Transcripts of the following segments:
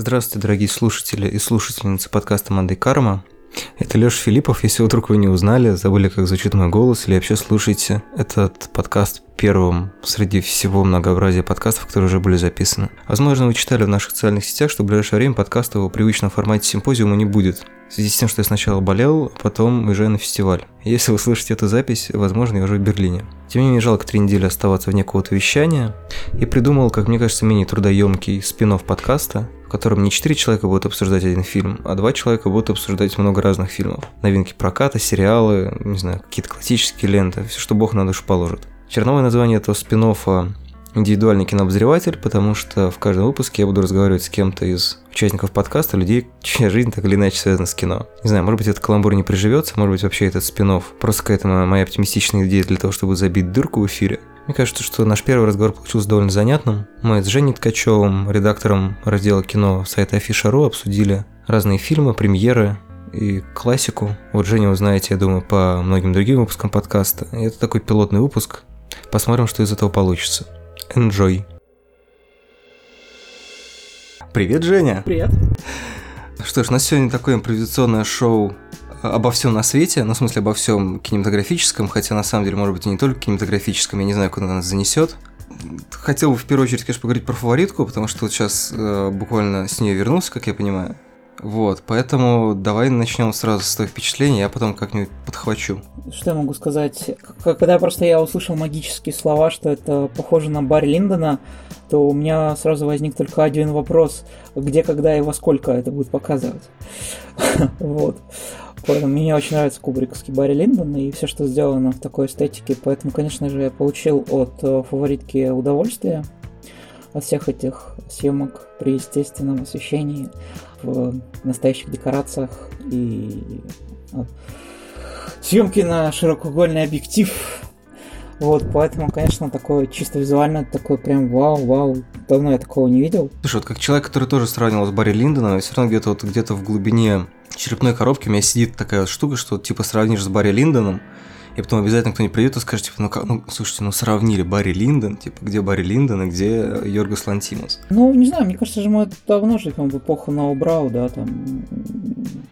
Здравствуйте, дорогие слушатели и слушательницы подкаста «Мандай Карма». Это Лёша Филиппов. Если вдруг вы не узнали, забыли, как звучит мой голос, или вообще слушаете этот подкаст первым среди всего многообразия подкастов, которые уже были записаны. Возможно, вы читали в наших социальных сетях, что в ближайшее время подкаста в привычном формате симпозиума не будет. В связи с тем, что я сначала болел, а потом уезжаю на фестиваль. Если вы слышите эту запись, возможно, я уже в Берлине. Тем не менее, жалко три недели оставаться вне какого-то вещания. И придумал, как мне кажется, менее трудоемкий спин подкаста, в котором не четыре человека будут обсуждать один фильм, а два человека будут обсуждать много разных фильмов. Новинки проката, сериалы, не знаю, какие-то классические ленты, все, что бог на душу положит. Черновое название этого спин индивидуальный кинообозреватель, потому что в каждом выпуске я буду разговаривать с кем-то из участников подкаста, людей, чья жизнь так или иначе связана с кино. Не знаю, может быть, этот каламбур не приживется, может быть, вообще этот спин просто какая-то моя оптимистичная идея для того, чтобы забить дырку в эфире. Мне кажется, что наш первый разговор получился довольно занятным. Мы с Женей Ткачевым, редактором раздела кино сайта Афиша.ру, обсудили разные фильмы, премьеры, и классику. Вот Женя вы знаете, я думаю, по многим другим выпускам подкаста. И это такой пилотный выпуск. Посмотрим, что из этого получится. Enjoy. Привет, Женя. Привет. Что ж, у нас сегодня такое импровизационное шоу обо всем на свете, ну, в смысле, обо всем кинематографическом, хотя на самом деле, может быть, и не только кинематографическом, я не знаю, куда нас занесет. Хотел бы в первую очередь, конечно, поговорить про фаворитку, потому что вот сейчас э, буквально с нее вернулся, как я понимаю. Вот, поэтому давай начнем сразу с твоих впечатлений, я потом как-нибудь подхвачу. Что я могу сказать? Когда просто я услышал магические слова, что это похоже на Барри Линдона, то у меня сразу возник только один вопрос, где, когда и во сколько это будет показывать. Вот. Поэтому мне очень нравится кубриковский Барри Линдон и все, что сделано в такой эстетике. Поэтому, конечно же, я получил от э, фаворитки удовольствие от всех этих съемок при естественном освещении в настоящих декорациях и съемки на широкоугольный объектив. Вот, поэтому, конечно, такое чисто визуально, такой прям вау-вау. Давно я такого не видел. Слушай, вот как человек, который тоже сравнивал с Барри Линдоном, все равно где-то вот где-то в глубине черепной коробки у меня сидит такая вот штука, что типа сравнишь с Барри Линдоном, и потом обязательно кто-нибудь придет и скажет, типа, ну, как, ну, слушайте, ну сравнили Барри Линдон, типа, где Барри Линдон и где Йоргас Лантимус. Ну, не знаю, мне кажется, же мы давно живем в эпоху Ноубрау, да, там,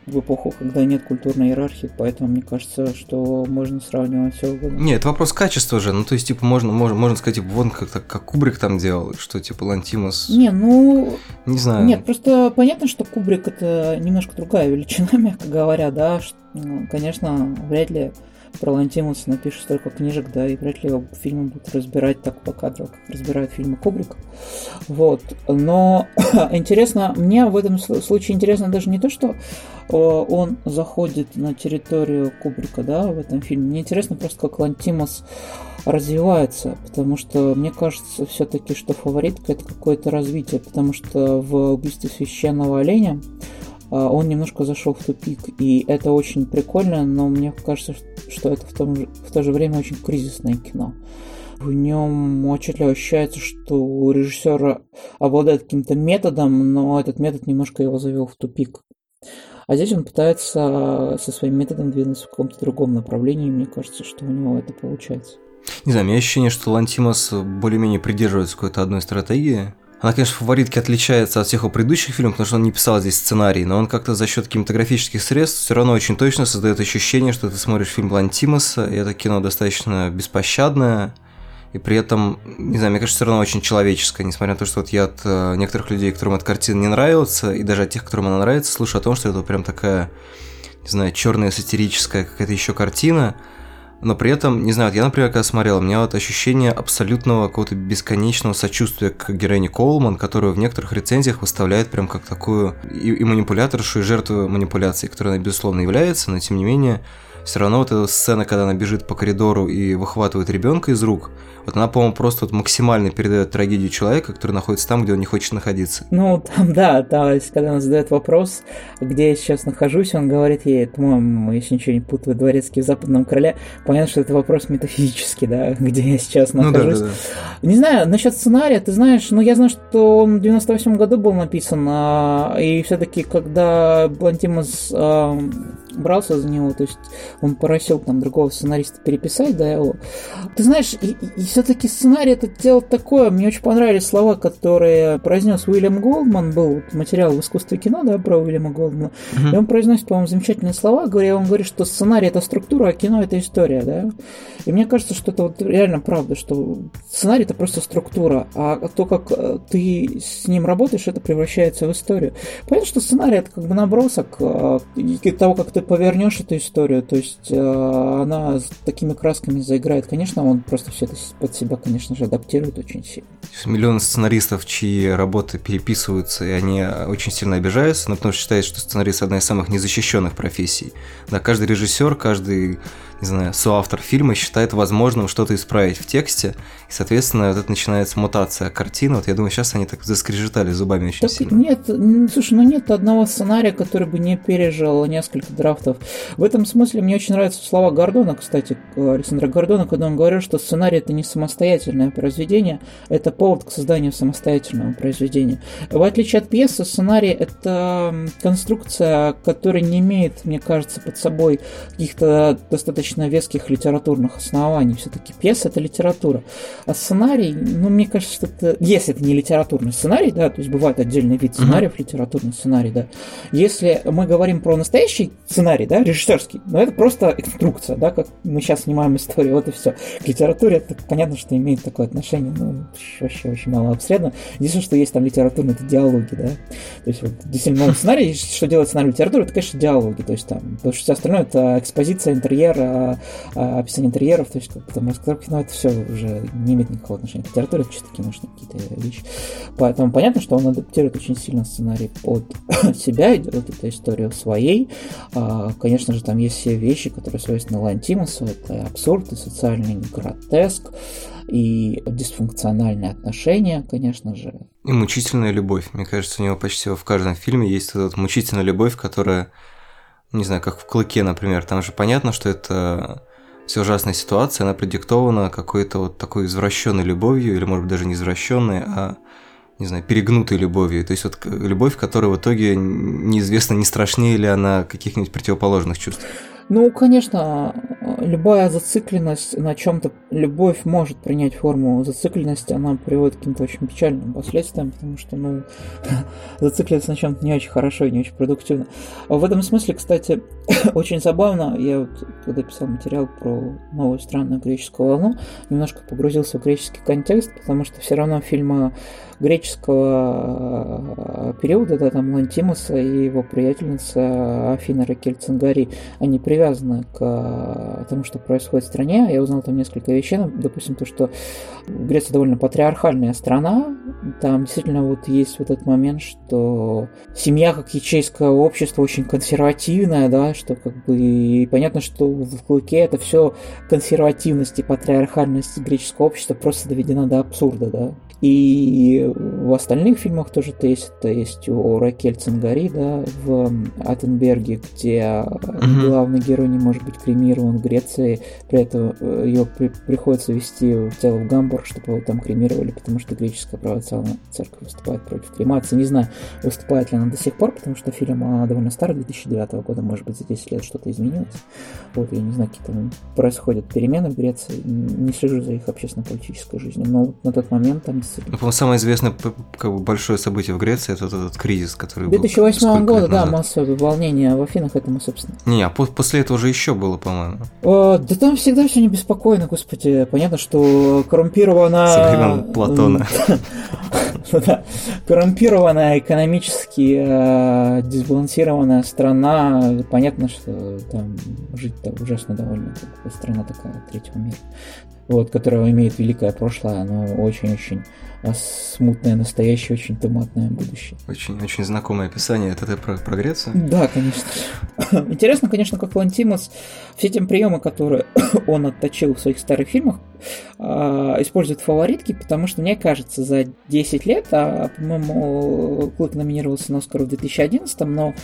в эпоху, когда нет культурной иерархии, поэтому мне кажется, что можно сравнивать все угодно. Нет, это вопрос качества же, ну, то есть, типа, можно, можно, можно сказать, типа, вон как, как Кубрик там делал, что, типа, Лантимус... Не, ну... Не знаю. Нет, просто понятно, что Кубрик это немножко другая величина, мягко говоря, да, что, ну, конечно, вряд ли про Лантимуса напишет столько книжек, да, и вряд ли фильмы будут разбирать так по кадру, как разбирают фильмы Кубрика. Вот. Но интересно, мне в этом случае интересно даже не то, что он заходит на территорию Кубрика, да, в этом фильме. Мне интересно просто, как Лантимус развивается, потому что мне кажется все-таки, что фаворитка это какое-то развитие, потому что в убийстве священного оленя он немножко зашел в тупик, и это очень прикольно, но мне кажется, что это в, том же, в то же время очень кризисное кино. В нем отчетливо ощущается, что у режиссера обладает каким-то методом, но этот метод немножко его завел в тупик. А здесь он пытается со своим методом двинуться в каком-то другом направлении, и мне кажется, что у него это получается. Не знаю, у меня ощущение, что Лантимас более-менее придерживается какой-то одной стратегии, она, конечно, фаворитки отличается от всех его предыдущих фильмов, потому что он не писал здесь сценарий, но он как-то за счет кинематографических средств все равно очень точно создает ощущение, что ты смотришь фильм Лантимаса, и это кино достаточно беспощадное, и при этом, не знаю, мне кажется, все равно очень человеческое, несмотря на то, что вот я от э, некоторых людей, которым эта картина не нравится, и даже от тех, которым она нравится, слышу о том, что это прям такая, не знаю, черная сатирическая какая-то еще картина, но при этом, не знаю, я, например, когда смотрел, у меня вот ощущение абсолютного какого-то бесконечного сочувствия к героине Коулман, которую в некоторых рецензиях выставляют прям как такую и, и манипуляторшу, и жертву манипуляции, которой она, безусловно, является, но тем не менее, все равно вот эта сцена, когда она бежит по коридору и выхватывает ребенка из рук, вот она, по-моему, просто вот максимально передает трагедию человека, который находится там, где он не хочет находиться. Ну, там, да, есть, когда он задает вопрос, где я сейчас нахожусь, он говорит ей, по-моему, если ничего не путаю, дворецкий в западном крыле, понятно, что это вопрос метафизический, да, где я сейчас нахожусь. Ну, да, да, да. Не знаю, насчет сценария, ты знаешь, ну, я знаю, что он в 98 году был написан, а, и все-таки, когда Блантимус а, брался за него, то есть он просил там другого сценариста переписать, да, его. Ты знаешь, и, и все-таки сценарий это дело такое, мне очень понравились слова, которые произнес Уильям Голдман, был материал в искусстве кино, да, про Уильяма Голдмана, uh-huh. и он произносит, по-моему, замечательные слова, говоря, он говорит, что сценарий это структура, а кино это история, да, и мне кажется, что это вот реально правда, что сценарий это просто структура, а то, как э, ты с ним работаешь, это превращается в историю. Понятно, что сценарий это как бы набросок э, того, как ты повернешь эту историю, то есть э, она с такими красками заиграет. Конечно, он просто все это под себя, конечно же, адаптирует очень сильно. Миллион сценаристов, чьи работы переписываются, и они очень сильно обижаются, но потому что считают, что сценарист одна из самых незащищенных профессий. Да, каждый режиссер, каждый не знаю, соавтор фильма считает возможным что-то исправить в тексте, и, соответственно, вот это начинается мутация картины. Вот я думаю, сейчас они так заскрежетали зубами очень так сильно. Нет, слушай, ну нет одного сценария, который бы не пережил несколько драфтов. В этом смысле мне очень нравятся слова Гордона, кстати, Александра Гордона, когда он говорил, что сценарий это не самостоятельное произведение, это повод к созданию самостоятельного произведения. В отличие от пьесы, сценарий это конструкция, которая не имеет, мне кажется, под собой каких-то достаточно достаточно веских литературных оснований. Все-таки пьеса это литература. А сценарий, ну, мне кажется, что это, если это не литературный сценарий, да, то есть бывает отдельный вид сценариев, mm-hmm. литературный сценарий, да. Если мы говорим про настоящий сценарий, да, режиссерский, но это просто инструкция, да, как мы сейчас снимаем историю, вот и все. К литературе это понятно, что имеет такое отношение, ну, вообще очень мало обсредно. Единственное, что есть там литературные, это диалоги, да. То есть вот, действительно, сценарий, что делает сценарий литературы, это, конечно, диалоги, то есть там, потому что все остальное это экспозиция, интерьер, а, описание интерьеров, то есть как там раскадровки, но это все уже не имеет никакого отношения к литературе, это чисто киношные какие-то вещи. Поэтому понятно, что он адаптирует очень сильно сценарий под себя и делает эту историю своей. А, конечно же, там есть все вещи, которые свойственны Лантимусу, это абсурд и социальный гротеск, и дисфункциональные отношения, конечно же. И мучительная любовь. Мне кажется, у него почти в каждом фильме есть эта вот мучительная любовь, которая не знаю, как в «Клыке», например, там же понятно, что это все ужасная ситуация, она продиктована какой-то вот такой извращенной любовью, или, может быть, даже не извращенной, а, не знаю, перегнутой любовью. То есть вот любовь, которая в итоге неизвестно, не страшнее ли она каких-нибудь противоположных чувств. Ну, конечно, любая зацикленность на чем-то, любовь может принять форму зацикленности, она приводит к каким-то очень печальным последствиям, потому что, ну, зацикливаться на чем-то не очень хорошо и не очень продуктивно. В этом смысле, кстати, очень забавно, я вот, когда писал материал про новую странную греческую волну, немножко погрузился в греческий контекст, потому что все равно фильма греческого периода, да, там Лантимуса и его приятельница Афина Ракель они привязаны к тому, что происходит в стране. Я узнал там несколько вещей, ну, допустим, то, что Греция довольно патриархальная страна, там действительно вот есть вот этот момент, что семья как ячейское общество очень консервативное, да, что как бы и понятно, что в Клыке это все консервативность и патриархальность греческого общества просто доведена до абсурда, да. И в остальных фильмах тоже это есть. Это есть у Ракель Цингари, да, в Аттенберге, где mm-hmm. главный герой не может быть кремирован в Греции, при этом э, ее при, приходится вести в тело в Гамбург, чтобы его там кремировали, потому что греческая православная церковь выступает против кремации. Не знаю, выступает ли она до сих пор, потому что фильм а, довольно старый, 2009 года, может быть, за 10 лет что-то изменилось. Вот, я не знаю, какие там происходят перемены в Греции, не слежу за их общественно-политической жизнью, но на тот момент там ну, по-моему, самое известное как бы, большое событие в Греции это этот, этот кризис, который 2008 был. 2008 года, да, массовое волнение в Афинах этому, собственно. Не, а после этого уже еще было, по-моему. О, да там всегда все не беспокойно, господи. Понятно, что коррумпирована... Со времен Платона. Коррумпированная, экономически э, дисбалансированная страна. Понятно, что там жить-то ужасно довольно. Страна такая третьего мира вот, которого имеет великое прошлое, оно очень-очень а смутное настоящее, очень томатное будущее. Очень-очень знакомое описание. Это ты про, про Грецию? Да, конечно. Интересно, конечно, как Лантимос все те приемы, которые он отточил в своих старых фильмах, а, использует фаворитки, потому что, мне кажется, за 10 лет, а, по-моему, Клык номинировался на Оскар в 2011, но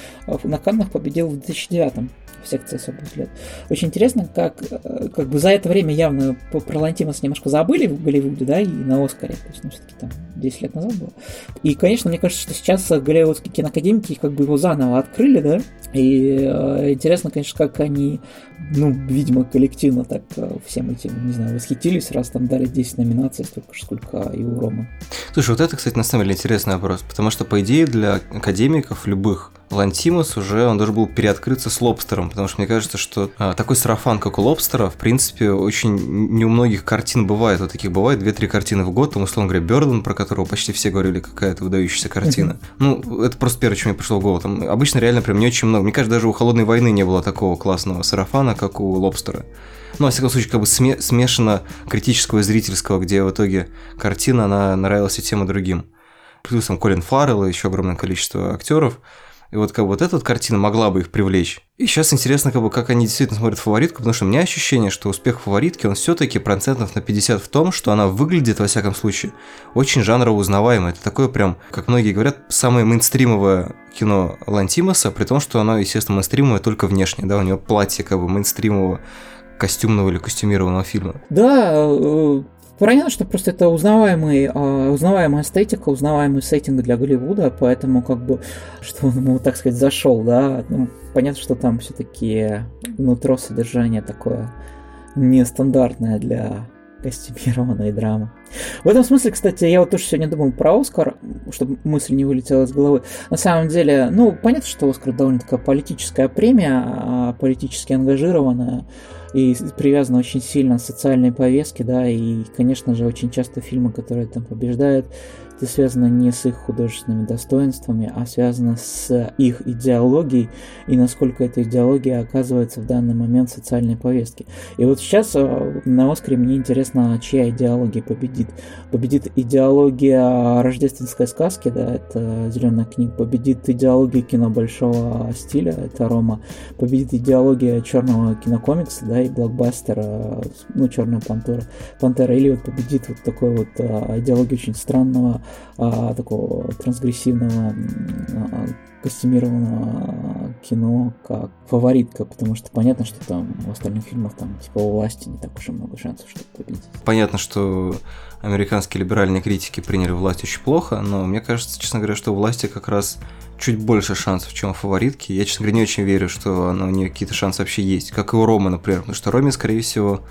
на Каннах победил в 2009 в секции особый взгляд. Очень интересно, как, как бы за это время явно про Лантимос немножко забыли в Голливуде, да, и на Оскаре. То есть, ну, все-таки там 10 лет назад было. И, конечно, мне кажется, что сейчас голливудские киноакадемики как бы его заново открыли, да, и э, интересно, конечно, как они, ну, видимо, коллективно так э, всем этим, не знаю, восхитились, раз там дали 10 номинаций, столько же, сколько и у Ромы. Слушай, вот это, кстати, на самом деле интересный вопрос, потому что, по идее, для академиков любых Лантимус уже он должен был переоткрыться с Лобстером, потому что мне кажется, что а, такой сарафан, как у Лобстера, в принципе, очень не у многих картин бывает. Вот таких бывает 2-3 картины в год, там, условно говоря, Бёрден, про которого почти все говорили, какая-то выдающаяся картина. Ну, это просто первое, что мне пришло в голову. Там обычно реально прям не очень много. Мне кажется, даже у «Холодной войны» не было такого классного сарафана, как у Лобстера. Ну, во всяком случае, как бы сме- смешано критического и зрительского, где в итоге картина, она нравилась и тем, и другим. Плюс там Колин Фаррелл и еще огромное количество актеров. И вот как бы вот эта вот картина могла бы их привлечь. И сейчас интересно, как бы, как они действительно смотрят фаворитку, потому что у меня ощущение, что успех фаворитки, он все-таки процентов на 50 в том, что она выглядит, во всяком случае, очень жанрово узнаваемо. Это такое прям, как многие говорят, самое мейнстримовое кино Лантимаса, при том, что оно, естественно, мейнстримовое только внешне, да, у него платье как бы мейнстримового костюмного или костюмированного фильма. Да, э, Понятно, что просто это узнаваемый, а, узнаваемая эстетика, узнаваемый сеттинг для Голливуда, поэтому как бы, что он ему, так сказать, зашел, да, ну, понятно, что там все-таки нутро содержание такое нестандартное для костюмированной драмы. В этом смысле, кстати, я вот тоже сегодня думал про Оскар, чтобы мысль не вылетела из головы. На самом деле, ну, понятно, что Оскар довольно такая политическая премия, а, политически ангажированная, и привязана очень сильно к социальной повестке, да, и, конечно же, очень часто фильмы, которые там побеждают, это связано не с их художественными достоинствами, а связано с их идеологией и насколько эта идеология оказывается в данный момент в социальной повестке. И вот сейчас э, на Оскаре мне интересно, чья идеология победит. Победит идеология рождественской сказки, да, это зеленая книга, победит идеология кино большого стиля, это Рома, победит идеология черного кинокомикса, да, и блокбастера, ну, черная пантера, пантера, или вот победит вот такой вот а, идеология очень странного а, такого трансгрессивного а, костюмированного кино как фаворитка, потому что понятно, что там в остальных фильмах там типа у власти не так уж и много шансов, чтобы победить. Понятно, что американские либеральные критики приняли власть очень плохо, но мне кажется, честно говоря, что у власти как раз чуть больше шансов, чем у фаворитки. Я, честно говоря, не очень верю, что у нее какие-то шансы вообще есть, как и у Ромы, например, потому что Роме, скорее всего,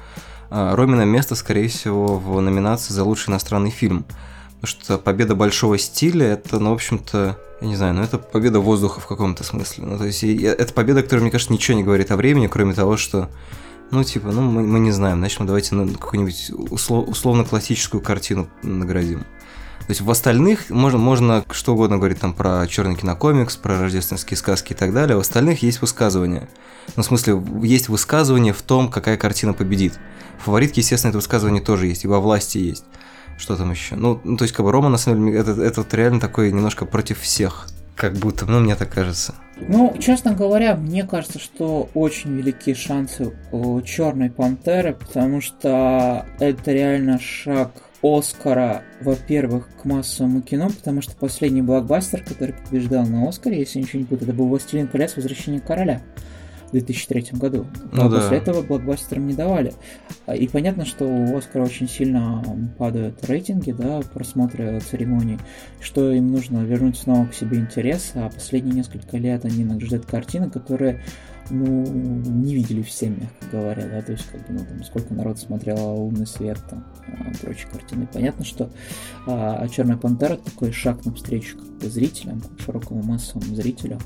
а, Ромина место, скорее всего, в номинации за лучший иностранный фильм. Потому что победа большого стиля это, ну, в общем-то, я не знаю, ну это победа воздуха в каком-то смысле. Ну, то есть это победа, которая, мне кажется, ничего не говорит о времени, кроме того, что ну, типа, ну, мы, мы не знаем, значит, мы давайте ну, какую-нибудь услов, условно-классическую картину наградим. То есть в остальных можно, можно что угодно говорить там про черный кинокомикс, про рождественские сказки и так далее. В остальных есть высказывания. Ну, в смысле, есть высказывание в том, какая картина победит. В фаворитке, естественно, это высказывание тоже есть, и во власти есть. Что там еще? Ну, ну, то есть, как бы Рома, на самом деле, это, это вот реально такой немножко против всех. Как будто, ну, мне так кажется. Ну, честно говоря, мне кажется, что очень велики шансы у Черной Пантеры, потому что это реально шаг Оскара, во-первых, к массовому кино, потому что последний блокбастер, который побеждал на Оскаре, если ничего не путаю, это был «Властелин колец. Возвращение короля». 2003 году. Ну, да. После этого блокбастерам не давали. И понятно, что у Оскара очень сильно падают рейтинги, да, просмотры церемоний, что им нужно вернуть снова к себе интерес, а последние несколько лет они награждают картины, которые ну, не видели все, мягко говоря, да, то есть, как бы, ну, там, сколько народ смотрел «Умный свет», там, а, прочие картины. Понятно, что а, «Черная пантера» такой шаг навстречу как бы, зрителям, широкому массовому зрителю,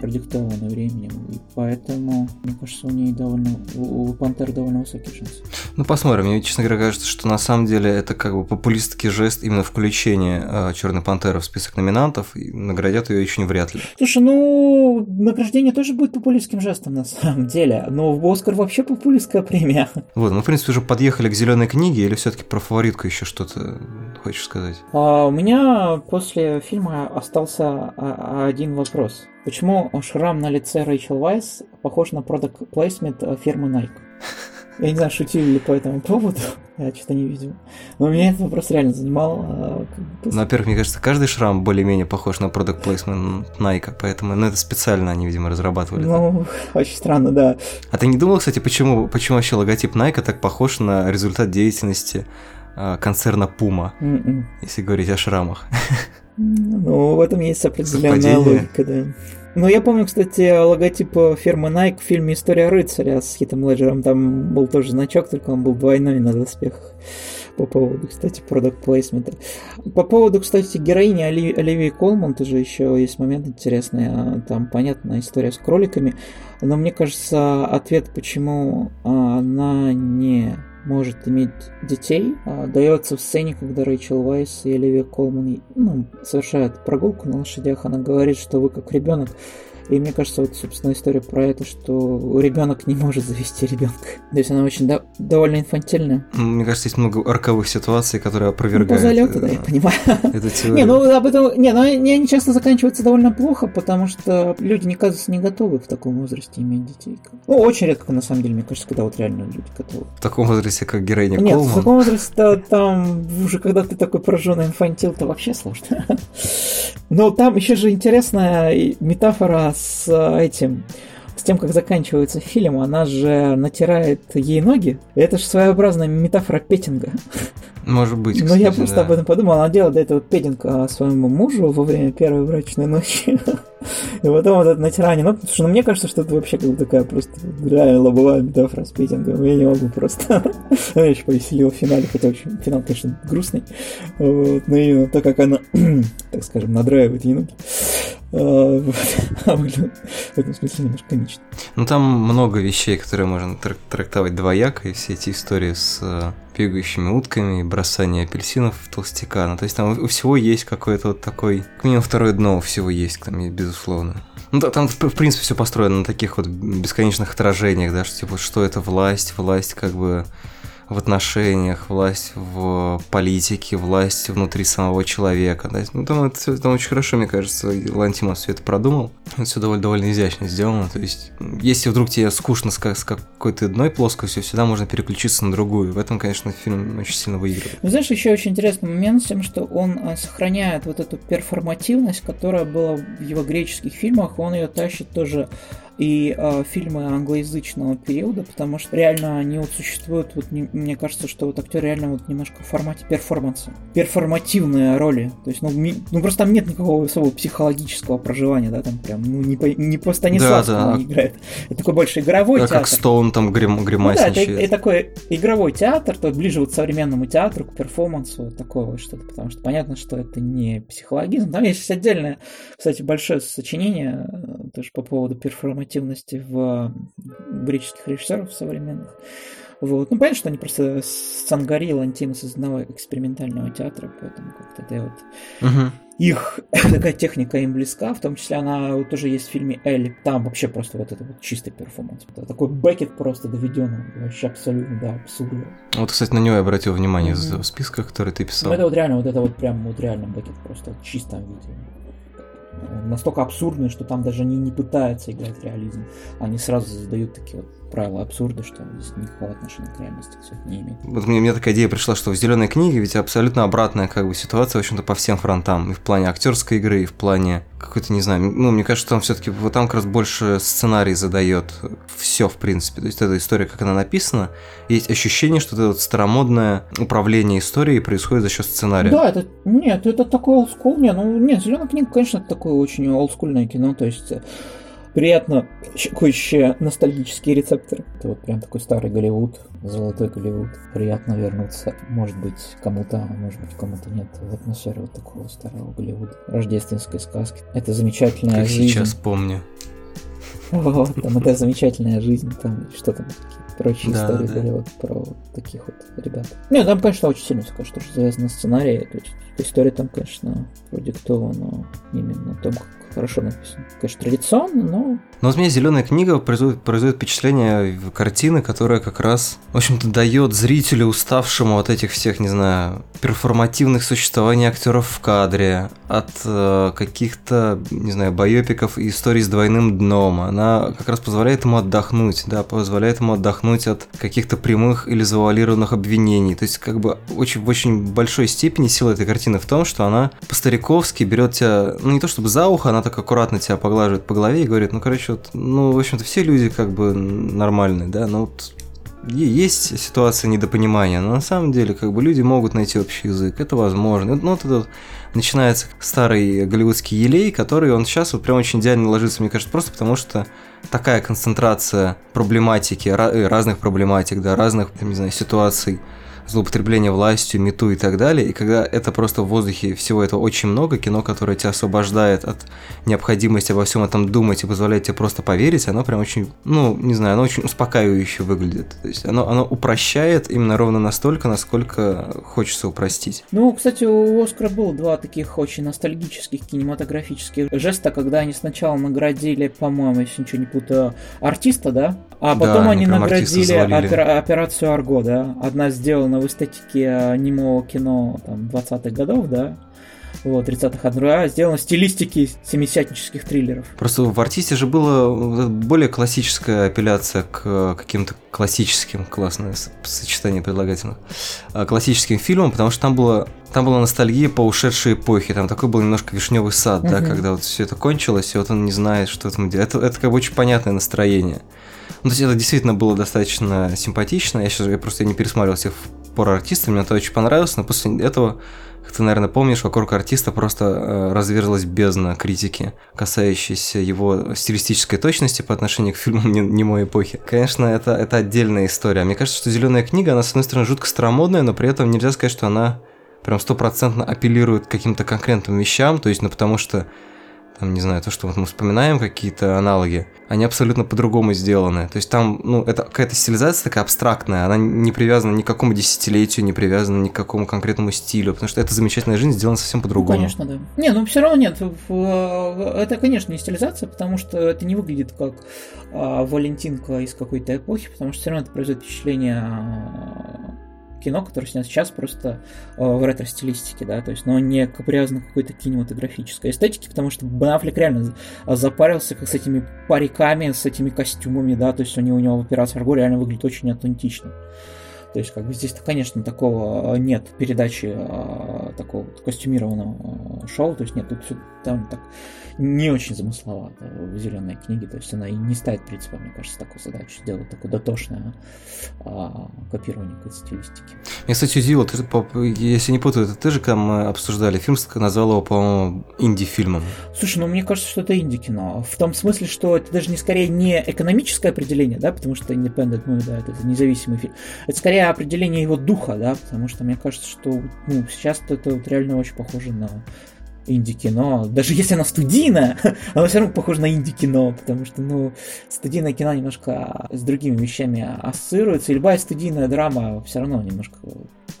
продиктовано временем. И поэтому, мне кажется, у нее довольно, у, у Пантеры довольно высокий шанс. Ну, посмотрим. Мне, честно говоря, кажется, что на самом деле это как бы популистский жест именно включение э, Черной Пантеры в список номинантов, и наградят ее очень вряд ли. Слушай, ну, награждение тоже будет популистским жестом на самом деле, но в Оскар вообще популистская премия. Вот, ну, в принципе, уже подъехали к зеленой книге, или все-таки про фаворитку еще что-то хочешь сказать? А, у меня после фильма остался а, один вопрос. Почему шрам на лице Рэйчел Вайс похож на продукт плейсмент фирмы Nike? Я не знаю, шутили ли по этому поводу. Я что-то не видел. Но меня это вопрос реально занимал. А, ну, во-первых, мне кажется, каждый шрам более-менее похож на продукт плейсмент Nike, поэтому ну, это специально они, видимо, разрабатывали. Ну, очень странно, да. А ты не думал, кстати, почему, почему вообще логотип Nike так похож на результат деятельности а, концерна Puma, М-м. если говорить о шрамах. Ну, в этом есть определенная Совпадение. логика, да. Ну, я помню, кстати, логотип э, фирмы Nike в фильме «История рыцаря» с Хитом Леджером. Там был тоже значок, только он был двойной на доспехах. По поводу, кстати, продукт плейсмента. По поводу, кстати, героини Оли- Оливии Колман тоже еще есть момент интересный. А, Там понятна история с кроликами. Но мне кажется, ответ, почему она не может иметь детей, а, дается в сцене, когда Рэйчел Вайс и Оливия Колман ну, совершают прогулку на лошадях. Она говорит, что вы как ребенок. И мне кажется, вот, собственно, история про это, что ребенок не может завести ребенка. То есть она очень до- довольно инфантильная. Мне кажется, есть много арковых ситуаций, которые Ну, опровергают залету, да, э, я понимаю. эту теорию. Не, ну об этом. Не, ну они часто заканчиваются довольно плохо, потому что люди, мне кажется, не готовы в таком возрасте иметь детей. Ну, очень редко, на самом деле, мне кажется, когда вот реально люди готовы. В таком возрасте, как героиня Нет, в таком возрасте там уже когда ты такой пораженный инфантил, то вообще сложно. Но там еще же интересная метафора с э, этим, с тем, как заканчивается фильм. Она же натирает ей ноги. Это же своеобразная метафора петинга. Может быть, Но я кстати, просто да. об этом подумал. Она делала до этого пединг а, своему мужу во время первой брачной ночи. И потом вот это натирание ног. Потому что ну, мне кажется, что это вообще как бы такая просто реально лобовая метафора с педингом. Я не могу просто. Она еще повеселила в финале, хотя очень финал, конечно, грустный. Вот. Но именно так как она, так скажем, надраивает ей ноги. Вот, а в этом смысле немножко комично. Ну там много вещей, которые можно трак- трактовать двояко, и все эти истории с э, бегающими утками, бросание апельсинов в толстяка. Ну, то есть там у всего есть какое-то вот такой... Как минимум второе дно у всего есть, там, безусловно. Ну да, там, в принципе, все построено на таких вот бесконечных отражениях, да, что, типа, что это власть, власть как бы в отношениях, власть в политике, власть внутри самого человека. Да? Ну, там это там очень хорошо, мне кажется, и Лантимос все это продумал. Это все довольно, довольно изящно сделано. То есть, если вдруг тебе скучно с, с какой-то одной плоскостью, всегда можно переключиться на другую. В этом, конечно, фильм очень сильно выигрывает. Ну, знаешь, еще очень интересный момент с тем, что он а, сохраняет вот эту перформативность, которая была в его греческих фильмах, он ее тащит тоже и а, фильмы англоязычного периода, потому что реально они вот существуют, вот не- мне кажется, что вот актер реально вот немножко в формате перформанса, перформативные роли, то есть, ну, ми- ну просто там нет никакого особого психологического проживания, да, там прям, ну, не по, не по Станиславскому Да, да. играет, это такой больше игровой А театр. как Стоун там грим, Ну да, это, гримасничает. это такой игровой театр, то ближе вот к современному театру, к перформансу, вот такое вот что-то, потому что понятно, что это не психологизм. Там есть отдельное, кстати, большое сочинение э, тоже по поводу перформативности в греческих режиссеров современных. Вот. Ну, понятно, что они просто Цангари и Лантимос из одного экспериментального театра, поэтому как-то это вот Мгм. их такая техника им близка, в том числе она вот тоже есть в фильме Элли. Там вообще просто вот это вот чистый перформанс. Это такой Беккет просто доведен, вообще абсолютно до абсурда. Вот, кстати, на него я обратил внимание из Мгм. списка, который ты писал. Ну, это вот реально, вот это вот прям вот реально бэкет просто в чистом виде. Настолько абсурдный, что там даже они не пытаются играть реализм. Они сразу задают такие вот правила абсурда, что здесь никакого отношения к реальности все это не имеет. Вот мне, мне такая идея пришла, что в зеленой книге ведь абсолютно обратная как бы ситуация, в общем-то, по всем фронтам. И в плане актерской игры, и в плане какой-то, не знаю, ну, мне кажется, там все-таки вот там как раз больше сценарий задает все, в принципе. То есть эта история, как она написана, есть ощущение, что это вот старомодное управление историей происходит за счет сценария. Да, это нет, это такой олдскул. Не, ну нет, зеленая книга, конечно, это такое очень олдскульное кино, то есть э, приятно щекочущие ностальгические рецепторы. Это вот прям такой старый Голливуд, золотой Голливуд. Приятно вернуться, может быть, кому-то, а может быть, кому-то нет, в атмосферу вот такого старого Голливуда. Рождественской сказки. Это замечательная Как жизнь. сейчас помню. Вот, там это замечательная жизнь, там что там какие-то прочие Да, истории да. были вот про таких вот ребят. Не, там, конечно, очень сильно все, что завязано на сценарии. То есть история там, конечно, продиктована именно том, как хорошо написано. Конечно, традиционно, но Но вот мне зеленая книга производит, производит впечатление картины, которая как раз, в общем-то, дает зрителю, уставшему от этих всех, не знаю, перформативных существований актеров в кадре, от э, каких-то, не знаю, байопиков и историй с двойным дном. Она как раз позволяет ему отдохнуть, да, позволяет ему отдохнуть от каких-то прямых или завуалированных обвинений. То есть, как бы, очень, в очень большой степени сила этой картины в том, что она по-стариковски берет тебя, ну, не то чтобы за ухо, она так аккуратно тебя поглаживает по голове и говорит, ну, короче, вот, ну, в общем-то, все люди как бы нормальные, да, ну, вот есть ситуация недопонимания, но на самом деле как бы люди могут найти общий язык, это возможно. Ну, вот это вот начинается старый голливудский елей, который он сейчас вот прям очень идеально ложится, мне кажется, просто потому что такая концентрация проблематики, э, разных проблематик, да, разных, не знаю, ситуаций, злоупотребление властью, мету и так далее. И когда это просто в воздухе всего этого очень много, кино, которое тебя освобождает от необходимости обо всем этом думать и позволяет тебе просто поверить, оно прям очень, ну, не знаю, оно очень успокаивающе выглядит. То есть оно, оно упрощает именно ровно настолько, насколько хочется упростить. Ну, кстати, у Оскара было два таких очень ностальгических кинематографических жеста, когда они сначала наградили, по-моему, если ничего не путаю, артиста, да? А потом да, они наградили операцию Арго, да? Одна сделана в эстетике э, немого кино там, 20-х годов, да, вот, 30-х, а другая сделана в стилистике семисятнических триллеров. Просто в «Артисте» же была более классическая апелляция к э, каким-то классическим, классное сочетание предлагательных, э, классическим фильмам, потому что там было там была ностальгия по ушедшей эпохе, там такой был немножко вишневый сад, uh-huh. да, когда вот все это кончилось, и вот он не знает, что там делать. Это, это как бы очень понятное настроение. Ну, то есть это действительно было достаточно симпатично. Я сейчас я просто не пересматривал всех пор артиста, мне это очень понравилось, но после этого, как ты, наверное, помнишь, вокруг артиста просто э, разверзлась бездна критики, касающейся его стилистической точности по отношению к фильмам немой эпохи. Конечно, это, это отдельная история. Мне кажется, что «Зеленая книга», она, с одной стороны, жутко старомодная, но при этом нельзя сказать, что она прям стопроцентно апеллирует к каким-то конкретным вещам, то есть, ну, потому что там, не знаю, то, что вот мы вспоминаем какие-то аналоги, они абсолютно по-другому сделаны. То есть там, ну, это какая-то стилизация такая абстрактная, она не привязана ни к какому десятилетию, не привязана ни к какому конкретному стилю, потому что эта замечательная жизнь сделана совсем по-другому. Конечно, да. Не, ну все равно нет, это, конечно, не стилизация, потому что это не выглядит как а, Валентинка из какой-то эпохи, потому что все равно это производит впечатление а, кино, которое снято сейчас просто э, в ретро-стилистике, да, то есть, но не привязано к какой-то кинематографической эстетике, потому что Бен Аффлек реально запарился как с этими париками, с этими костюмами, да, то есть у него, у него в операции Арго реально выглядит очень аутентично. То есть, как бы здесь, конечно, такого э, нет передачи а, такого костюмированного э, шоу, то есть нет, тут все там так не очень замысловато в зеленой книге, то есть она и не ставит, в принципе, мне кажется, такую задачу сделать такое дотошное а, копирование какой-то стилистики. Я, кстати, удивил, ты, если не путаю, это ты же, мы обсуждали фильм, назвал его, по-моему, инди-фильмом. Слушай, ну мне кажется, что это инди-кино, в том смысле, что это даже не скорее не экономическое определение, да, потому что independent movie, да, это независимый фильм, это скорее определение его духа, да, потому что мне кажется, что ну, сейчас это вот реально очень похоже на инди-кино. Даже если оно студийное, оно все равно похоже на инди-кино, потому что, ну, студийное кино немножко с другими вещами ассоциируется, и любая студийная драма все равно немножко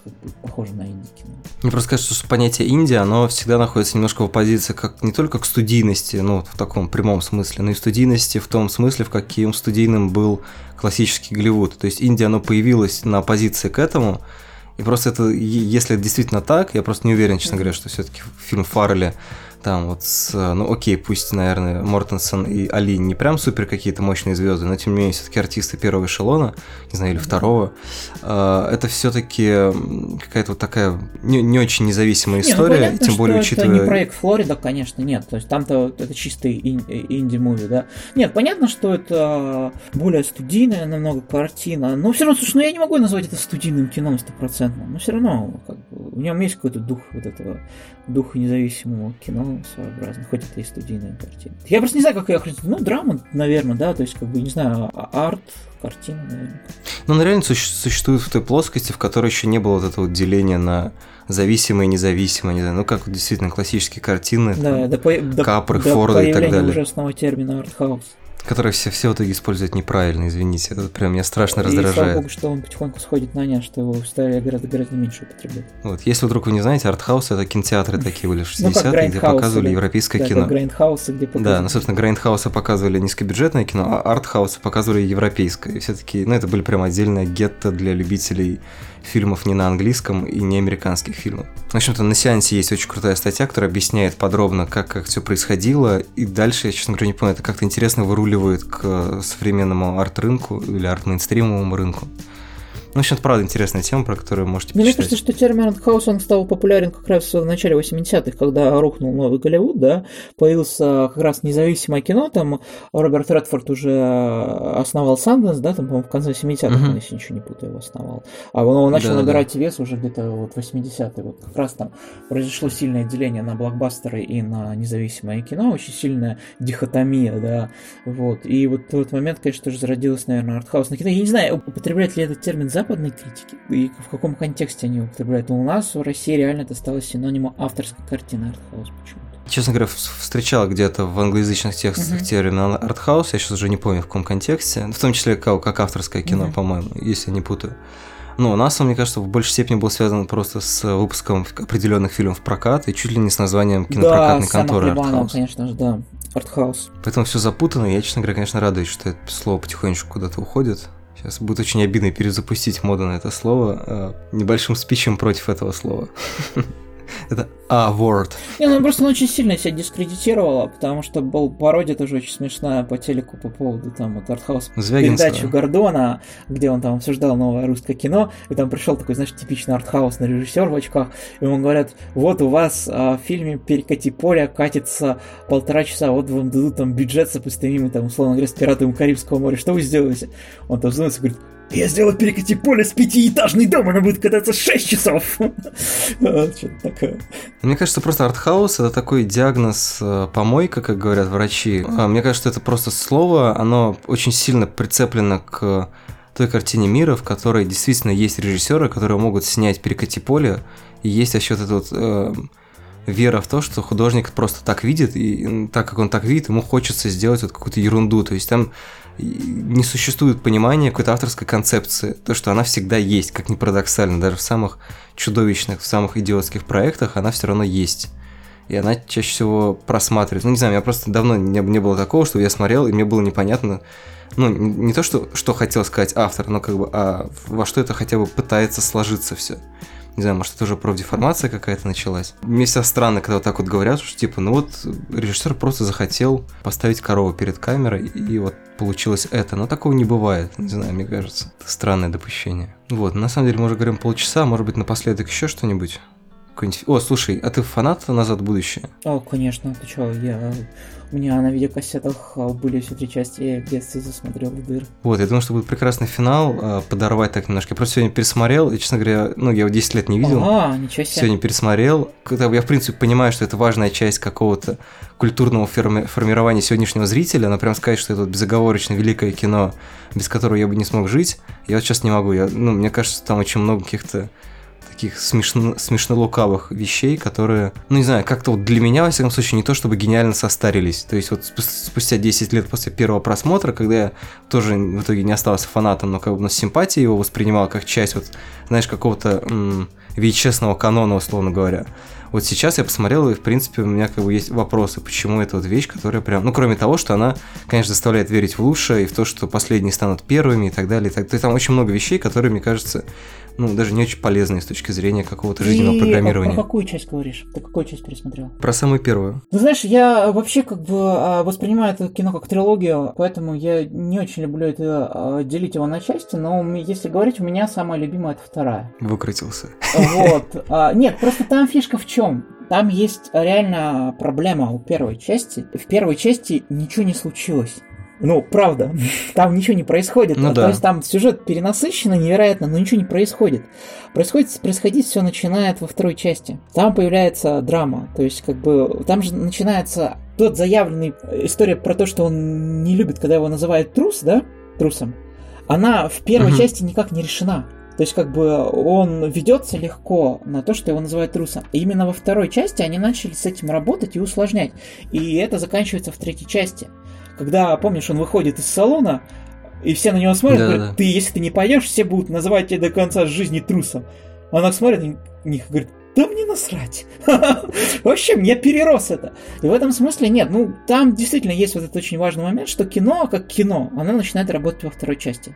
как бы, похожа на инди-кино. Мне просто кажется, что понятие Индия, оно всегда находится немножко в оппозиции как не только к студийности, ну, в таком прямом смысле, но и студийности в том смысле, в каким студийным был классический Голливуд. То есть Индия, оно появилось на оппозиции к этому, и просто это, если это действительно так, я просто не уверен, честно говоря, что все-таки фильм Фаррелли там вот с, ну окей, пусть, наверное, Мортенсон и Али не прям супер какие-то мощные звезды, но тем не менее все-таки артисты первого эшелона, не знаю, или второго, э, это все-таки какая-то вот такая не, не очень независимая история, не, ну, понятно, тем более учитывая... Это не проект Флорида, конечно, нет, то есть там-то это чистый инди-муви, да. Нет, понятно, что это более студийная намного картина, но все равно, слушай, ну я не могу назвать это студийным кино стопроцентно, но все равно как бы, у него есть какой-то дух вот этого, дух независимого кино, своеобразно, хоть это и студийная картина. Я просто не знаю, как ее охарактеризовать. Ну, драма, наверное, да, то есть, как бы, не знаю, а, арт, картина, наверное. Ну, она реально существует в той плоскости, в которой еще не было вот этого деления на зависимые, независимые, не знаю, ну как действительно классические картины, да, там, до, Капры, до Форды и так далее. ужасного термина артхаус который все, все в итоге используют неправильно, извините. Это прям меня страшно и раздражает. слава богу, что он потихоньку сходит на нет, что его стали гораздо, гораздо меньше употреблять. Вот, если вдруг вы не знаете, артхаус это кинотеатры такие были в 60-е, ну, где показывали европейское кино. Грайндхаусы, где показывали. Да, ну, собственно, грайндхаусы показывали низкобюджетное кино, а артхаусы показывали европейское. И все таки ну, это были прям отдельное гетто для любителей фильмов не на английском и не американских фильмов. В общем-то, на сеансе есть очень крутая статья, которая объясняет подробно, как, как все происходило, и дальше, я, честно говоря, не помню, это как-то интересно выруливает к современному арт-рынку или арт-мейнстримовому рынку. Ну, это правда интересная тема, про которую можете Мне почитать. кажется, что термин артхаус, он стал популярен как раз в начале 80-х, когда рухнул новый Голливуд, да, появился как раз независимое кино, там Роберт Редфорд уже основал Санденс, да, там, по-моему, в конце 70-х, Мгм. если ничего не путаю, его основал. А он начал Да-да-да. набирать вес уже где-то вот 80-е, вот как раз там произошло сильное деление на блокбастеры и на независимое кино, очень сильная дихотомия, да, вот. И вот в тот момент, конечно, тоже зародилось, наверное, артхаус на кино. Я не знаю, употребляет ли этот термин западной критики и в каком контексте они употребляют. Но у нас в России реально это стало синонимом авторской картины артхаус почему-то. Честно говоря, встречал где-то в англоязычных текстах Мгм. термин артхаус, я сейчас уже не помню в каком контексте, в том числе как, как авторское кино, Мгм. по-моему, если я не путаю. Но у нас он, мне кажется, в большей степени был связан просто с выпуском определенных фильмов в прокат и чуть ли не с названием кинопрокатной да, конторы артхаус. конечно же, да. Артхаус. Поэтому все запутано, и я, честно говоря, конечно, радуюсь, что это слово потихонечку куда-то уходит. Сейчас будет очень обидно перезапустить моду на это слово э, небольшим спичем против этого слова. Это А-word. Не, ну просто он очень сильно себя дискредитировала, потому что был пародия тоже очень смешная по телеку по поводу там вот артхаус передачу Гордона, где он там обсуждал новое русское кино, и там пришел такой, знаешь, типичный артхаусный режиссер в очках, и ему говорят, вот у вас а, в фильме «Перекати поле» катится полтора часа, вот вам дадут там бюджет сопоставимый, там, условно говоря, с «Пиратами Карибского моря», что вы сделаете? Он там задумается и говорит, я сделаю перекати поле с пятиэтажный дом, она будет кататься 6 часов. Вот, Что-то такое. Мне кажется, просто артхаус это такой диагноз э, помойка, как говорят врачи. А Мне кажется, это просто слово, оно очень сильно прицеплено к той картине мира, в которой действительно есть режиссеры, которые могут снять перекати поле, и есть вот эта вот э, вера в то, что художник просто так видит, и так как он так видит, ему хочется сделать вот какую-то ерунду. То есть там не существует понимания какой-то авторской концепции, то, что она всегда есть, как ни парадоксально, даже в самых чудовищных, в самых идиотских проектах она все равно есть. И она чаще всего просматривается. Ну, не знаю, меня просто давно не, не было такого, что я смотрел, и мне было непонятно, ну, не то, что, что хотел сказать автор, но как бы, а во что это хотя бы пытается сложиться все. Не знаю, может, это уже профдеформация какая-то началась. Мне всегда странно, когда вот так вот говорят, что типа, ну вот режиссер просто захотел поставить корову перед камерой, и вот получилось это. Но такого не бывает, не знаю, мне кажется. Это странное допущение. Вот, на самом деле мы уже говорим полчаса, может быть, напоследок еще что-нибудь? Какой-нибудь- О, слушай, а ты фанат «Назад в будущее»? О, конечно, ты чё, я... У меня на видеокассетах а, были все три части, я в детстве засмотрел до дыр. Вот, я думаю, что будет прекрасный финал, а, подорвать так немножко. Я просто сегодня пересмотрел, и, честно говоря, ну, я его 10 лет не видел. Ага, ничего себе. Сегодня пересмотрел. Когда я, в принципе, понимаю, что это важная часть какого-то культурного ферми- формирования сегодняшнего зрителя, но прям сказать, что это вот безоговорочно великое кино, без которого я бы не смог жить, я вот сейчас не могу. Я, ну, мне кажется, там очень много каких-то таких смешно, смешно лукавых вещей, которые, ну не знаю, как-то вот для меня, во всяком случае, не то чтобы гениально состарились. То есть вот спу- спустя 10 лет после первого просмотра, когда я тоже в итоге не остался фанатом, но как бы ну, с симпатией его воспринимал как часть вот, знаешь, какого-то м, VHS-ного канона, условно говоря. Вот сейчас я посмотрел, и, в принципе, у меня как бы есть вопросы, почему это вот вещь, которая прям... Ну, кроме того, что она, конечно, заставляет верить в лучшее, и в то, что последние станут первыми и так далее. и так- То есть там очень много вещей, которые, мне кажется, ну, даже не очень полезные с точки зрения какого-то жизненного программирования. Про какую часть говоришь? Ты какую часть пересмотрел? Про самую первую. Ну, знаешь, я вообще как бы а, воспринимаю это кино как трилогию, поэтому я не очень люблю это а, делить его на части, но если говорить, у меня самая любимая это вторая. Выкрутился. Вот. А, Нет, просто там фишка в чем? Там есть реально проблема у первой части. В первой части ничего не случилось. Ну, правда, там ничего не происходит. Ну А, да. То есть там сюжет перенасыщенный невероятно, но ничего не происходит. Происходит, происходить все начинает во второй части. Там появляется драма. То есть, как бы, там же начинается тот заявленный история про то, что он не любит, когда его называют трус, да, трусом. Она в первой Мгм. части никак не решена. То есть, как бы он ведется легко на то, что его называют трусом. И именно во второй части они начали с этим работать и усложнять. И это заканчивается в третьей части. Когда, помнишь, он выходит из салона, и все на него смотрят, Да-да-да. говорят, ты, если ты не пойдешь, все будут называть тебя до конца жизни трусом. А Она смотрит на них и говорит, да мне насрать. Вообще, я перерос это. И в этом смысле нет, ну, там действительно есть вот этот очень важный момент, что кино, как кино, оно начинает работать во второй части.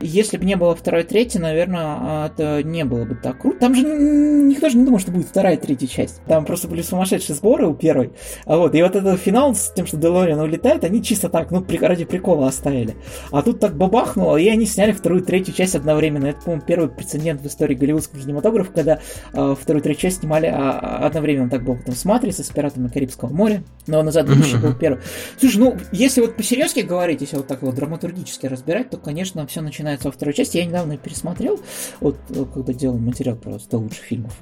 И если бы не было второй, третьей, наверное, это не было бы так круто. Там же никто же не думал, что будет вторая, третья часть. Там просто были сумасшедшие сборы у первой. А вот, и вот этот финал с тем, что Делориан улетает, они чисто так, ну, ради прикола оставили. А тут так бабахнуло, и они сняли вторую, третью часть одновременно. Это, по-моему, первый прецедент в истории голливудского кинематографа, когда э, вторую, третью часть снимали а, а, одновременно. Так было потом с «Матрицей», с «Пиратами Карибского моря», но «Назад в будущее» был первый. Слушай, ну, если вот по-серьезки говорить, если вот так вот драматургически разбирать, то, конечно, все начинается во второй части. Я недавно пересмотрел, вот, когда делал материал про 100 лучших фильмов.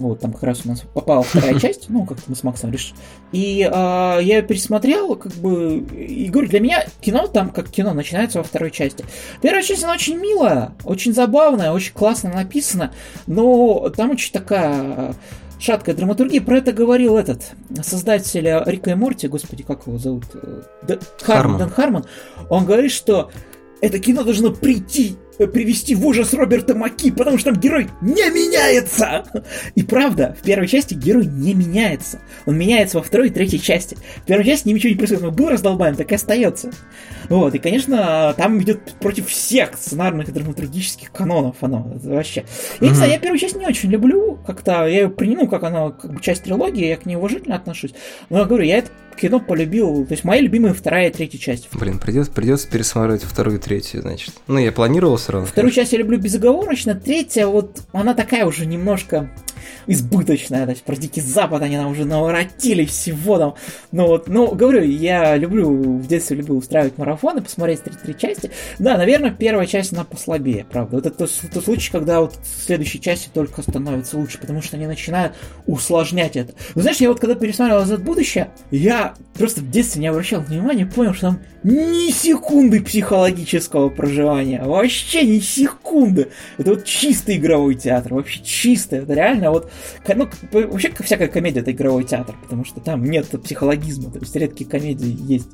Вот, там как раз у нас попала вторая часть, ну, как мы с Максом решили. И э, я ее пересмотрел, как бы, и говорю, для меня кино там, как кино, начинается во второй части. Первая часть, она очень милая, очень забавная, очень классно написана, но там очень такая шаткая драматургия. Про это говорил этот создатель Рика и Морти, господи, как его зовут? Д... Харман. Дэн Харман. Он говорит, что это кино должно прийти привести в ужас Роберта Маки, потому что там герой не меняется. И правда, в первой части герой не меняется. Он меняется во второй и третьей части. В первой части ничего не происходит. Он был раздолбаем, так и остается. Вот, и, конечно, там идет против всех сценарных и драматургических канонов оно вообще. Я знаю, я первую часть не очень люблю, как-то я ее принимаю, как она как бы часть трилогии, я к ней уважительно отношусь. Но я говорю, я это кино полюбил. То есть мои любимые вторая и третья часть. Блин, придется, придется пересматривать вторую и третью, значит. Ну, я планировал все равно. Вторую конечно. часть я люблю безоговорочно, третья вот, она такая уже немножко избыточная, то есть про Дикий Запад они нам уже наворотили всего там. Ну вот, ну, говорю, я люблю, в детстве любил устраивать марафоны, посмотреть три, три части. Да, наверное, первая часть, она послабее, правда. Это тот, тот случай, когда вот в следующей части только становится лучше, потому что они начинают усложнять это. Но знаешь, я вот когда пересматривал «Назад будущее», я просто в детстве не обращал внимания, понял, что там ни секунды психологического проживания, вообще ни секунды. Это вот чистый игровой театр, вообще чистый, это реально вот ну, вообще всякая комедия это игровой театр, потому что там нет психологизма, то есть редкие комедии есть.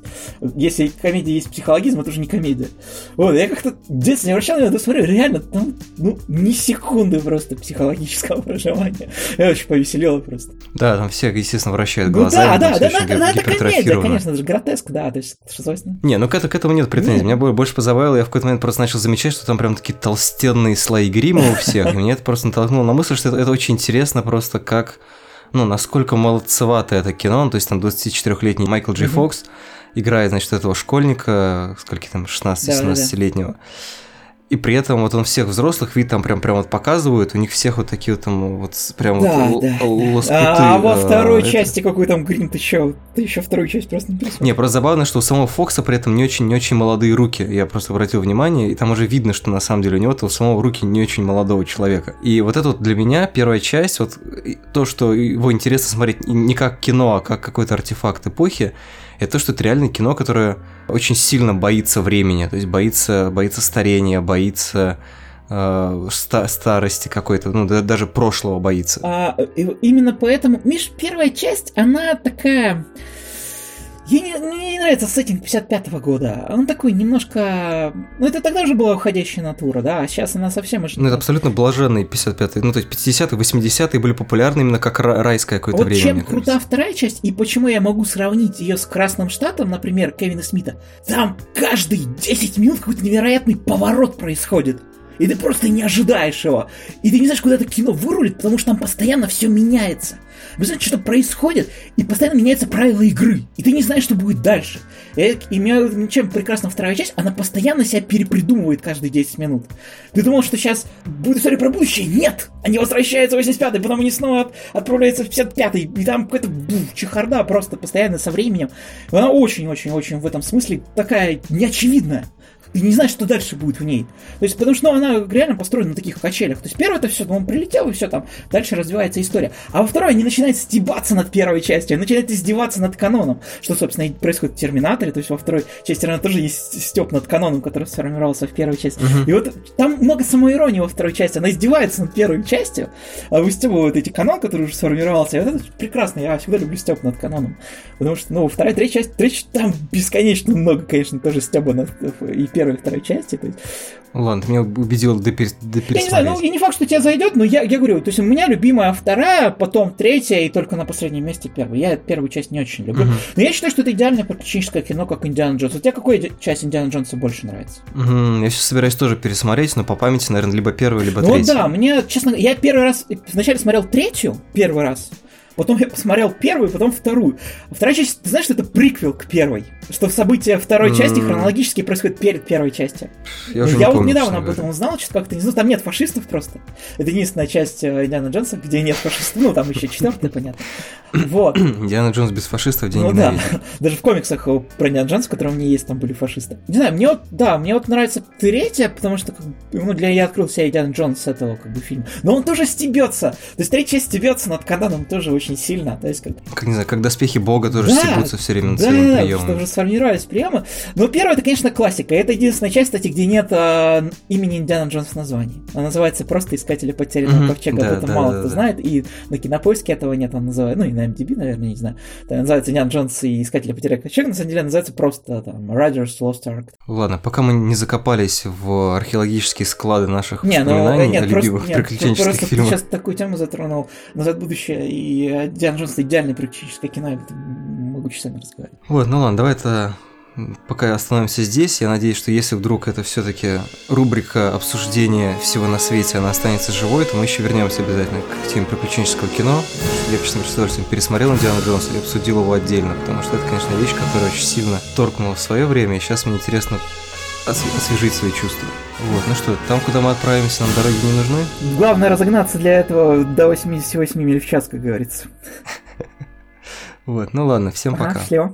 Если комедия есть психологизм, это уже не комедия. Вот, я как-то в детстве не обращал это, смотрю, реально, там, ну, ни секунды просто психологического проживания. Я очень повеселила просто. Да, там все, естественно, вращают глаза. Ну, да, да, да, да, да, это комедия, конечно, это же гротеск, да, то есть, что свойственно. Не, ну к, к этому нет претензий. Меня больше позабавило, я в какой-то момент просто начал замечать, что там прям такие толстенные слои грима у всех, и мне это просто натолкнуло на мысль, что это, это очень интересно просто как, ну, насколько молодцевато это кино, ну, то есть там 24-летний Майкл Джей Фокс играет, значит, этого школьника, скольки там, 16-17-летнего. Да, да, да и при этом вот он всех взрослых вид там прям прям вот показывают, у них всех вот такие вот там вот прям да, вот да, лоскуты. А, а во второй это... части какой там грим ты еще ты еще вторую часть просто не Не, просто забавно, что у самого Фокса при этом не очень не очень молодые руки. Я просто обратил внимание, и там уже видно, что на самом деле у него-то у самого руки не очень молодого человека. И вот это вот для меня первая часть, вот то, что его интересно смотреть не как кино, а как какой-то артефакт эпохи, это то, что это реально кино, которое очень сильно боится времени, то есть боится, боится старения, боится э, старости какой-то, ну, даже прошлого боится. А, именно поэтому, Миш, первая часть, она такая Ей не, мне не нравится сеттинг 55-го года. Он такой немножко... Ну, это тогда уже была уходящая натура, да, а сейчас она совсем. Ну, это абсолютно блаженный 55-й. Ну, то есть 50-е, 80-е были популярны именно как райское какое-то вот время. чем крута вторая часть, и почему я могу сравнить ее с Красным Штатом, например, Кевина Смита, там каждые 10 минут какой-то невероятный поворот происходит и ты просто не ожидаешь его. И ты не знаешь, куда это кино вырулит, потому что там постоянно все меняется. Вы знаете, что происходит, и постоянно меняются правила игры, и ты не знаешь, что будет дальше. И, и меня чем прекрасна вторая часть, она постоянно себя перепридумывает каждые 10 минут. Ты думал, что сейчас будет история про будущее? Нет! Они возвращаются в 85-й, потом они снова от, отправляются в 55-й, и там какая-то чехарда просто постоянно со временем. Она очень-очень-очень в этом смысле такая неочевидная ты не знаешь, что дальше будет в ней. То есть, потому что ну, она реально построена на таких качелях. То есть, первое это все, ну, он прилетел и все там, дальше развивается история. А во второй они начинают стебаться над первой частью, они начинают издеваться над каноном, что, собственно, и происходит в Терминаторе, то есть во второй части наверное, тоже есть степ над каноном, который сформировался в первой части. Uh-huh. И вот там много самоиронии во второй части, она издевается над первой частью, а выстебывают эти канон, который уже сформировался. И вот это прекрасно, я всегда люблю степ над каноном. Потому что, ну, вторая, третья часть, третья, там бесконечно много, конечно, тоже стеба над и первой и второй части. То есть... Ладно, ты меня убедил до, пер... до Я не знаю, ну и не факт, что тебе зайдет, но я, я говорю, то есть у меня любимая вторая, потом третья и только на последнем месте первая. Я первую часть не очень люблю. Uh-huh. Но я считаю, что это идеальное приключенческое кино, как Индиана Джонс. У тебя какая часть Индиана Джонса больше нравится? Uh-huh. Я сейчас собираюсь тоже пересмотреть, но по памяти, наверное, либо первую, либо ну, третью. Ну да, мне, честно, я первый раз, вначале смотрел третью, первый раз, Потом я посмотрел первую, потом вторую. А вторая часть, ты знаешь, что это приквел к первой? Что события второй части хронологически происходят перед первой частью. Я, уже я вот помню, недавно об этом узнал, что как-то не знаю, там нет фашистов просто. Это единственная часть э, Индиана Джонса, где нет фашистов. Ну, там еще четвертая, понятно. Вот. Индиана Джонс без фашистов день ну, да. Даже в комиксах про Индиана Джонса, которые у меня есть, там были фашисты. Не знаю, мне вот, да, мне вот нравится третья, потому что, ну, для я открыл себя Индиана Джонс с этого, как бы, фильма. Но он тоже стебется. То есть третья часть стебется над Кананом тоже очень сильно. То есть, как... как не знаю, как доспехи бога тоже да, стебутся все время над да, своим приемом. Да, уже сформировались приемы. Но первая, это, конечно, классика. Это единственная часть, кстати, где нет э, имени Индиана Джонса в названии. Она называется просто «Искатели потерянного mm-hmm. ковчега». Да, это да, мало да, кто да. знает. И на Кинопоиске этого нет. Он называется, ну и на MDB, наверное, не знаю. Это называется Индиана Джонс и Искатели потерянного ковчега. На самом деле называется просто там Riders Lost Ark. Ладно, пока мы не закопались в археологические склады наших не, ну, воспоминаний нет, о любимых просто, приключенческих просто фильмах. Ты сейчас такую тему затронул. Назад в будущее и Индиана Джонс идеальное приключенческое кино. Я могу часами разговаривать. Вот, ну ладно, давай это пока остановимся здесь. Я надеюсь, что если вдруг это все-таки рубрика обсуждения всего на свете, она останется живой, то мы еще вернемся обязательно к теме приключенческого кино. Я, честно с удовольствием пересмотрел Индиана Джонса и обсудил его отдельно, потому что это, конечно, вещь, которая очень сильно торкнула в свое время, и сейчас мне интересно освежить свои чувства. Вот, ну что, там, куда мы отправимся, нам дороги не нужны? Главное разогнаться для этого до 88 миль в час, как говорится. Вот, ну ладно, всем пока. Счастливо.